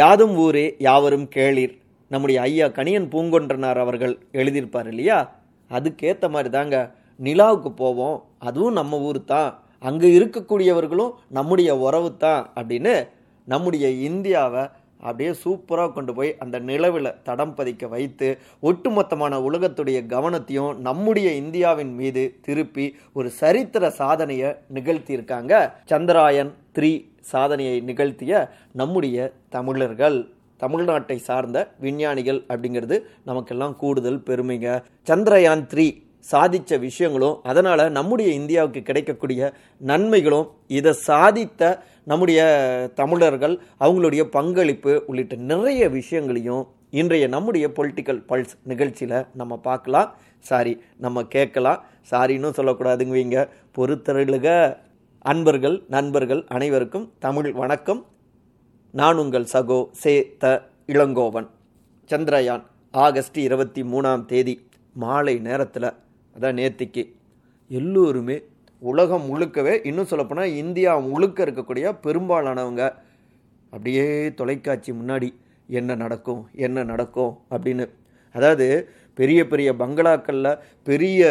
யாதும் ஊரே யாவரும் கேளீர். நம்முடைய ஐயா கணியன் பூங்கொன்றனார் அவர்கள் எழுதியிருப்பார் இல்லையா? அதுக்கேற்ற மாதிரி தாங்க நிலாவுக்கு போவோம். அதுவும் நம்ம ஊர் தான். அங்கே இருக்கக்கூடியவர்களும் நம்முடைய உறவு தான் அப்படின்னு நம்முடைய இந்தியாவை அப்படியே சூப்பராக கொண்டு போய் அந்த நிலவில் தடம் பதிக்க வைத்து ஒட்டுமொத்தமான உலகத்துடைய கவனத்தையும் நம்முடைய இந்தியாவின் மீது திருப்பி ஒரு சரித்திர சாதனையை நிகழ்த்தியிருக்காங்க சந்திராயன் த்ரீ சாதனையை நிகழ்த்திய நம்முடைய தமிழர்கள் தமிழ்நாட்டை சார்ந்த விஞ்ஞானிகள் அப்படிங்கிறது நமக்கெல்லாம் கூடுதல் பெருமைங்க. சந்திரயான் த்ரீ சாதித்த விஷயங்களும் அதனால் நம்முடைய இந்தியாவுக்கு கிடைக்கக்கூடிய நன்மைகளும் இதை சாதித்த நம்முடைய தமிழர்கள் அவங்களுடைய பங்களிப்பு உள்ளிட்ட நிறைய விஷயங்களையும் இன்றைய நம்முடைய பொலிட்டிக்கல் பல்ஸ் நிகழ்ச்சியில் நம்ம பார்க்கலாம். சாரி நம்ம கேட்கலாம். சாரின்னு சொல்லக்கூடாதுங்குவீங்க. பொறுத்தருளுக. அன்பர்கள் நண்பர்கள் அனைவருக்கும் தமிழ் வணக்கம். நான் உங்கள் சகோ சே த இளங்கோவன். சந்திரயான் ஆகஸ்ட் இருபத்தி மூணாம் தேதி மாலை நேரத்தில் அதான் நேத்திக்கு. எல்லோருமே உலகம் முழுக்கவே இன்னும் சொல்லப்போனால் இந்தியா முழுக்க இருக்கக்கூடிய பெரும்பாலானவங்க அப்படியே தொலைக்காட்சி முன்னாடி என்ன நடக்கும் என்ன நடக்கும் அப்படின்னு. அதாவது பெரிய பெரிய பங்களாக்களில் பெரிய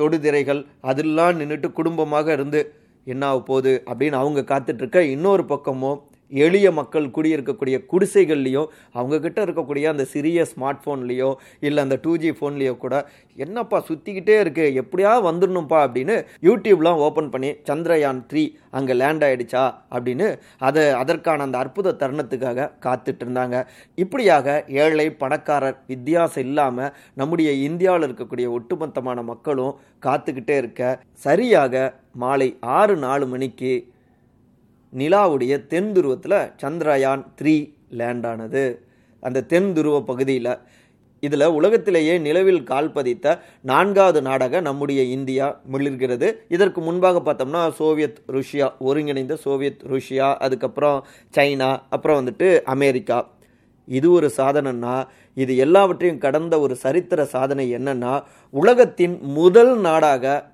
தொடுதிரைகள் அதெல்லாம் நின்றுட்டு குடும்பமாக இருந்து என்ன ஆக போகுது அப்படின்னு அவங்க காத்துட்ருக்க இன்னொரு பக்கமும் எளிய மக்கள் குடியிருக்கக்கூடிய குடிசைகள்லேயும் அவங்கக்கிட்ட இருக்கக்கூடிய அந்த சிறிய ஸ்மார்ட் ஃபோன்லேயோ இல்லை அந்த டூ ஜி ஃபோன்லேயோ கூட என்னப்பா சுற்றிக்கிட்டே இருக்குது எப்படியா வந்துடணும்ப்பா? அப்படின்னு யூடியூப்லாம் ஓப்பன் பண்ணி சந்திரயான் த்ரீ அங்கே லேண்ட் ஆகிடுச்சா அப்படின்னு அதை அதற்கான அந்த அற்புத தருணத்துக்காக காத்துட்டு இருந்தாங்க இப்படியாக ஏழை பணக்காரர் வித்தியாசம் இல்லாமல் நம்முடைய இந்தியாவில் இருக்கக்கூடிய ஒட்டுமொத்தமான மக்களும் காத்துக்கிட்டே இருக்க சரியாக மாலை ஆறு நாலு மணிக்கு நிலாவுடைய தென் துருவத்தில் சந்திரயான் த்ரீ லேண்ட் ஆனது. அந்த தென் துருவ பகுதியில் இதில் உலகத்திலேயே நிலவில் கால் பதித்த நான்காவது நாடாக நம்முடைய இந்தியா மிளிர்கிறது இதற்கு முன்பாக பார்த்தோம்னா சோவியத் ருஷ்யா ஒருங்கிணைந்த சோவியத் ருஷ்யா அதுக்கப்புறம் சைனா அப்புறம் வந்துட்டு அமெரிக்கா. இது ஒரு சாதனைன்னா இது எல்லாவற்றையும் கடந்த ஒரு சரித்திர சாதனை என்னன்னா உலகத்தின் முதல் நாடாக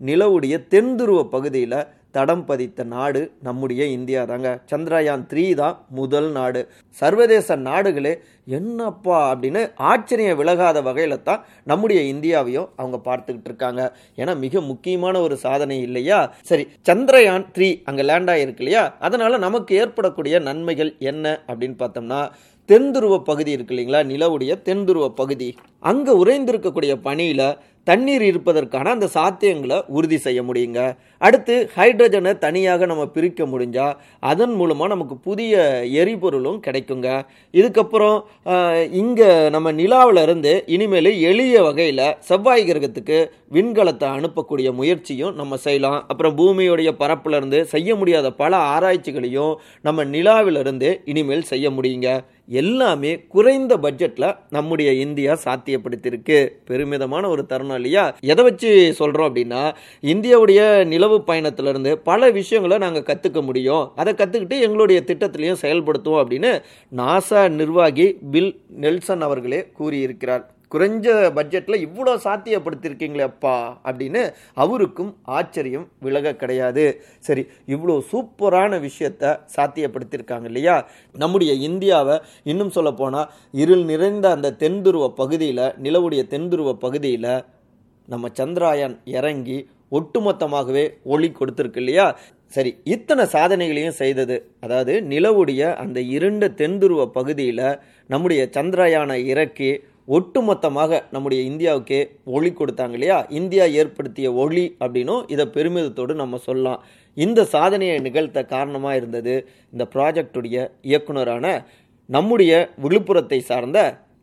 நிலவுடைய தென்துருவ பகுதியில் தடம் பதித்த நாடு நம்முடைய இந்தியா தாங்க. சந்திரயான் த்ரீ தான் முதல் நாடு. சர்வதேச நாடுகளே என்னப்பா அப்படின்னு ஆச்சரியம் விலகாத வகையில் தான் நம்முடைய இந்தியாவையும் அவங்க பார்த்துக்கிட்டு இருக்காங்க. ஏன்னா மிக முக்கியமான ஒரு சாதனை இல்லையா? சரி சந்திரயான் த்ரீ அங்கே லேண்ட் ஆகிருக்கு இல்லையா? அதனால் நமக்கு ஏற்படக்கூடிய நன்மைகள் என்ன அப்படின்னு பார்த்தோம்னா தென்துருவ பகுதி இருக்கு இல்லைங்களா? நிலவுடைய தென்துருவ பகுதி. அங்கே உறைந்திருக்கக்கூடிய பனியில் தண்ணீர் இருப்பதற்கான அந்த சாத்தியங்களை உறுதி செய்ய முடியுங்க. அடுத்து ஹைட்ரஜனை தனியாக நம்ம பிரிக்க முடிஞ்சால் அதன் மூலமாக நமக்கு புதிய எரிபொருளும் கிடைக்குங்க. இதுக்கப்புறம் இங்கே நம்ம நிலாவில் இருந்து இனிமேல் எளிய வகையில் செவ்வாய் கிரகத்துக்கு விண்கலத்தை அனுப்பக்கூடிய முயற்சியும் நம்ம செய்யலாம். அப்புறம் பூமியுடைய பரப்புலேருந்து செய்ய முடியாத பல ஆராய்ச்சிகளையும் நம்ம நிலாவிலிருந்து இனிமேல் செய்ய முடியுங்க. எல்லாமே குறைந்த பட்ஜெட்டில் நம்முடைய இந்தியா சாத்தியப்படுத்தியிருக்கு. பெருமிதமான ஒரு தருணம் இல்லையா? எதை வச்சு சொல்கிறோம் அப்படின்னா இந்தியாவுடைய நிலவு பயணத்திலிருந்து பல விஷயங்களை நாங்கள் கற்றுக்க முடியும். அதை கற்றுக்கிட்டு எங்களுடைய திட்டத்திலையும் செயல்படுத்துவோம் அப்படின்னு நாசா நிர்வாகி பில் நெல்சன் அவர்களே கூறியிருக்கிறார். குறைஞ்ச பட்ஜெட்டில் இவ்வளோ சாத்தியப்படுத்தியிருக்கீங்களேப்பா அப்படின்னு அவருக்கும் ஆச்சரியம் விலக கிடையாது. சரி இவ்வளோ சூப்பரான விஷயத்த சாத்தியப்படுத்தியிருக்காங்க இல்லையா? நம்முடைய இந்தியாவை இன்னும் சொல்ல போனால் இருள் நிறைந்த அந்த தென்துருவ பகுதியில் நிலவுடைய தென்துருவ பகுதியில் நம்ம சந்திராயன் இறங்கி ஒட்டுமொத்தமாகவே ஒளி கொடுத்துருக்கு இல்லையா? சரி இத்தனை சாதனைகளையும் செய்தது அதாவது நிலவுடைய அந்த இருண்ட தென்துருவ பகுதியில் நம்முடைய சந்திரயானை இறக்கி ஒட்டுமொத்தமாக நம்முடைய இந்தியாவுக்கே ஒளி கொடுத்தாங்க இல்லையா? இந்தியா ஏற்படுத்திய ஒளி அப்படின்னும் இதை பெருமிதத்தோடு நம்ம சொல்லலாம். இந்த சாதனையை நிகழ்த்த காரணமாக இருந்தது இந்த ப்ராஜெக்டுடைய இயக்குனரான நம்முடைய விழுப்புரத்தை சார்ந்த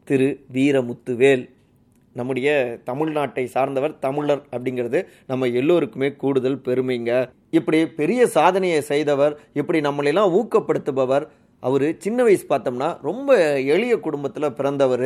திரு வீரமுத்துவேல். நம்முடைய தமிழ்நாட்டை சார்ந்தவர் தமிழர் அப்படிங்கிறது நம்ம எல்லோருக்குமே கூடுதல் பெருமைங்க. இப்படி பெரிய சாதனையை செய்தவர் இப்படி நம்மளெல்லாம் ஊக்கப்படுத்துபவர் அவர் சின்ன வயசு பார்த்தோம்னா ரொம்ப எளிய குடும்பத்தில் பிறந்தவர்.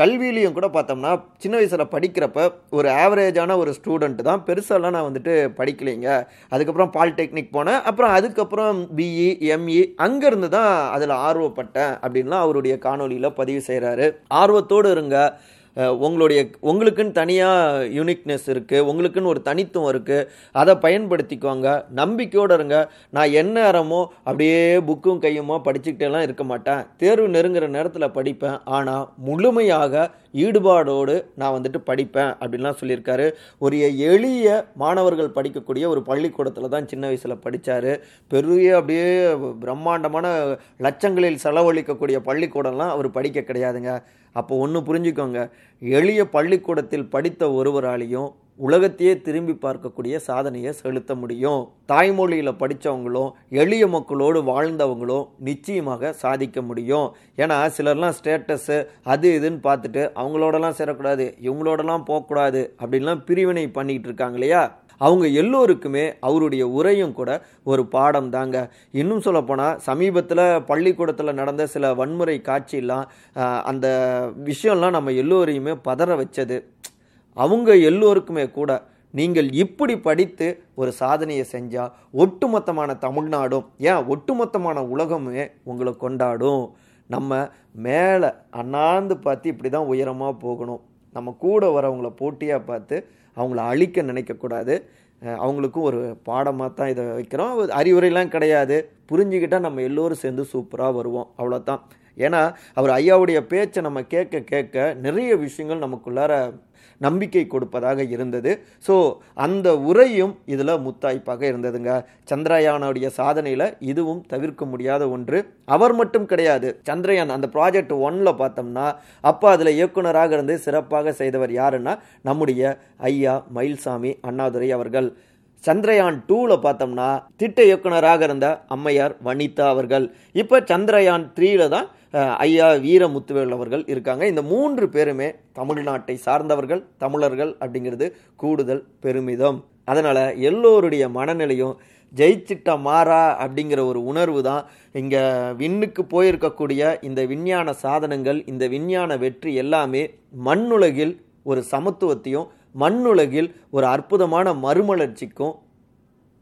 கல்வியிலையும் கூட பார்த்தோம்னா சின்ன வயசில் படிக்கிறப்ப ஒரு ஆவரேஜான ஒரு ஸ்டூடெண்ட்டு தான். பெருசாலாம் நான் வந்துட்டு படிக்கலைங்க. அதுக்கப்புறம் பாலிடெக்னிக் போனேன். அப்புறம் அதுக்கப்புறம் பிஇ எம்இ அங்கேருந்து தான் அதில் ஆர்வப்பட்டேன் அப்படின்லாம் அவருடைய காணொலியில் பதிவு செய்கிறாரு ஆர்வத்தோடு இருங்க. உங்களுடைய உங்களுக்குன்னு தனியாக யூனிக்னஸ் இருக்குது உங்களுக்குன்னு ஒரு தனித்துவம் இருக்குது அதை பயன்படுத்திக்கோங்க நம்பிக்கையோடு இருங்க. நான் என்ன நேரமோ அப்படியே புக்கும் கையுமா படிச்சுக்கிட்டேலாம் இருக்க மாட்டேன். தேர்வு நெருங்குற நேரத்தில் படிப்பேன். ஆனால் முழுமையாக ஈடுபாடோடு நான் வந்துட்டு படிப்பேன் அப்படின்லாம் சொல்லியிருக்காரு. ஒரு எளிய மாணவர்கள் படிக்கக்கூடிய ஒரு பள்ளிக்கூடத்தில் தான் சின்ன வயசில் படித்தார் பெரிய அப்படியே பிரம்மாண்டமான லட்சங்களில் செலவழிக்கக்கூடிய பள்ளிக்கூடம்லாம் அவர் படிக்க கிடையாதுங்க. அப்போ ஒன்று புரிஞ்சுக்கோங்க. எளிய பள்ளிக்கூடத்தில் படித்த ஒருவராலையும் உலகத்தையே திரும்பி பார்க்கக்கூடிய சாதனையை செலுத்த முடியும். தாய்மொழியில் படித்தவங்களும் எளிய மக்களோடு வாழ்ந்தவங்களும் நிச்சயமாக சாதிக்க முடியும். ஏன்னா சிலர்லாம் ஸ்டேட்டஸு அது இதுன்னு பார்த்துட்டு அவங்களோடலாம் சேரக்கூடாது இவங்களோடலாம் போகக்கூடாது அப்படின்லாம் பிரிவினை பண்ணிக்கிட்டு இருக்காங்க இல்லையா? அவங்க எல்லோருக்குமே அவருடைய உரையும் கூட ஒரு பாடம் தாங்க. இன்னும் சொல்லப்போனால் சமீபத்தில் பள்ளிக்கூடத்தில் நடந்த சில வன்முறை காட்சியெல்லாம் அந்த விஷயம்லாம் நம்ம எல்லோரையுமே பதற வச்சது. அவங்க எல்லோருக்குமே கூட நீங்கள் இப்படி படித்து ஒரு சாதனையை செஞ்சால் ஒட்டுமொத்தமான தமிழ்நாடும் ஏன் ஒட்டுமொத்தமான உலகமே உங்களை கொண்டாடும். நம்ம மேலே அண்ணாந்து பார்த்து இப்படி தான் உயரமாக போகணும். நம்ம கூட வரவங்கள போட்டியாக பார்த்து அவங்கள அழிக்க நினைக்கக்கூடாது. அவங்களுக்கும் ஒரு பாடமாக தான் இதை வைக்கிறோம். அறிவுரைலாம் கிடையாது. புரிஞ்சுக்கிட்டால் நம்ம எல்லோரும் சேர்ந்து சூப்பராக வருவோம். அவ்வளோதான் ஏன்னா அவர் ஐயாவுடைய பேச்சை நம்ம கேட்க கேட்க நிறைய விஷயங்கள் நமக்குள்ளார நம்பிக்கை கொடுப்பதாக இருந்தது. ஸோ அந்த உரையும் இதில் முத்தாய்ப்பாக இருந்ததுங்க. சந்திரயானுடைய சாதனையில் இதுவும் தவிர்க்க முடியாத ஒன்று. அவர் மட்டும் கிடையாது. சந்திரயான் அந்த ப்ராஜெக்ட் ஒன்னில் பார்த்தோம்னா அப்போ அதில் இயக்குனராக இருந்து சிறப்பாக செய்தவர் யாருன்னா நம்முடைய ஐயா மயில்சாமி அண்ணாதுரை அவர்கள். சந்திரயான் டூவில் பார்த்தோம்னா திட்ட இயக்குனராக இருந்த அம்மையார் வனிதா அவர்கள். இப்போ சந்திரயான் த்ரீயில் தான் ஐயா வீரமுத்துவேல் அவர்கள் இருக்காங்க. இந்த மூன்று பேருமே தமிழ்நாட்டை சார்ந்தவர்கள் தமிழர்கள் அப்படிங்கிறது கூடுதல் பெருமிதம். அதனால் எல்லோருடைய மனநிலையும் ஜெயிச்சிட்ட மாறா அப்படிங்கிற ஒரு உணர்வு தான் இங்கே விண்ணுக்கு போயிருக்கக்கூடிய இந்த விஞ்ஞான சாதனங்கள் இந்த விஞ்ஞான வெற்றி எல்லாமே மண்ணுலகில் ஒரு சமத்துவத்தையும் மண்ணுலகில் ஒரு அற்புதமான மறுமலர்ச்சிக்கும்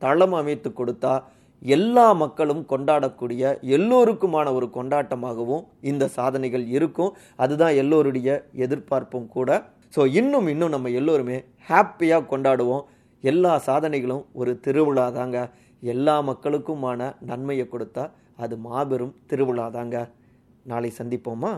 தளம் அமைத்து கொடுத்தா எல்லா மக்களும் கொண்டாடக்கூடிய எல்லோருக்குமான ஒரு கொண்டாட்டமாகவும் இந்த சாதனைகள் இருக்கும். அதுதான் எல்லோருடைய எதிர்பார்ப்பும் கூட. ஸோ இன்னும் இன்னும் நம்ம எல்லோருமே ஹாப்பியாக கொண்டாடுவோம். எல்லா சாதனைகளும் ஒரு திருவிழா தாங்க எல்லா மக்களுக்குமான நன்மையை கொடுத்தா அது மாபெரும் திருவிழா தாங்க நாளை சந்திப்போமா?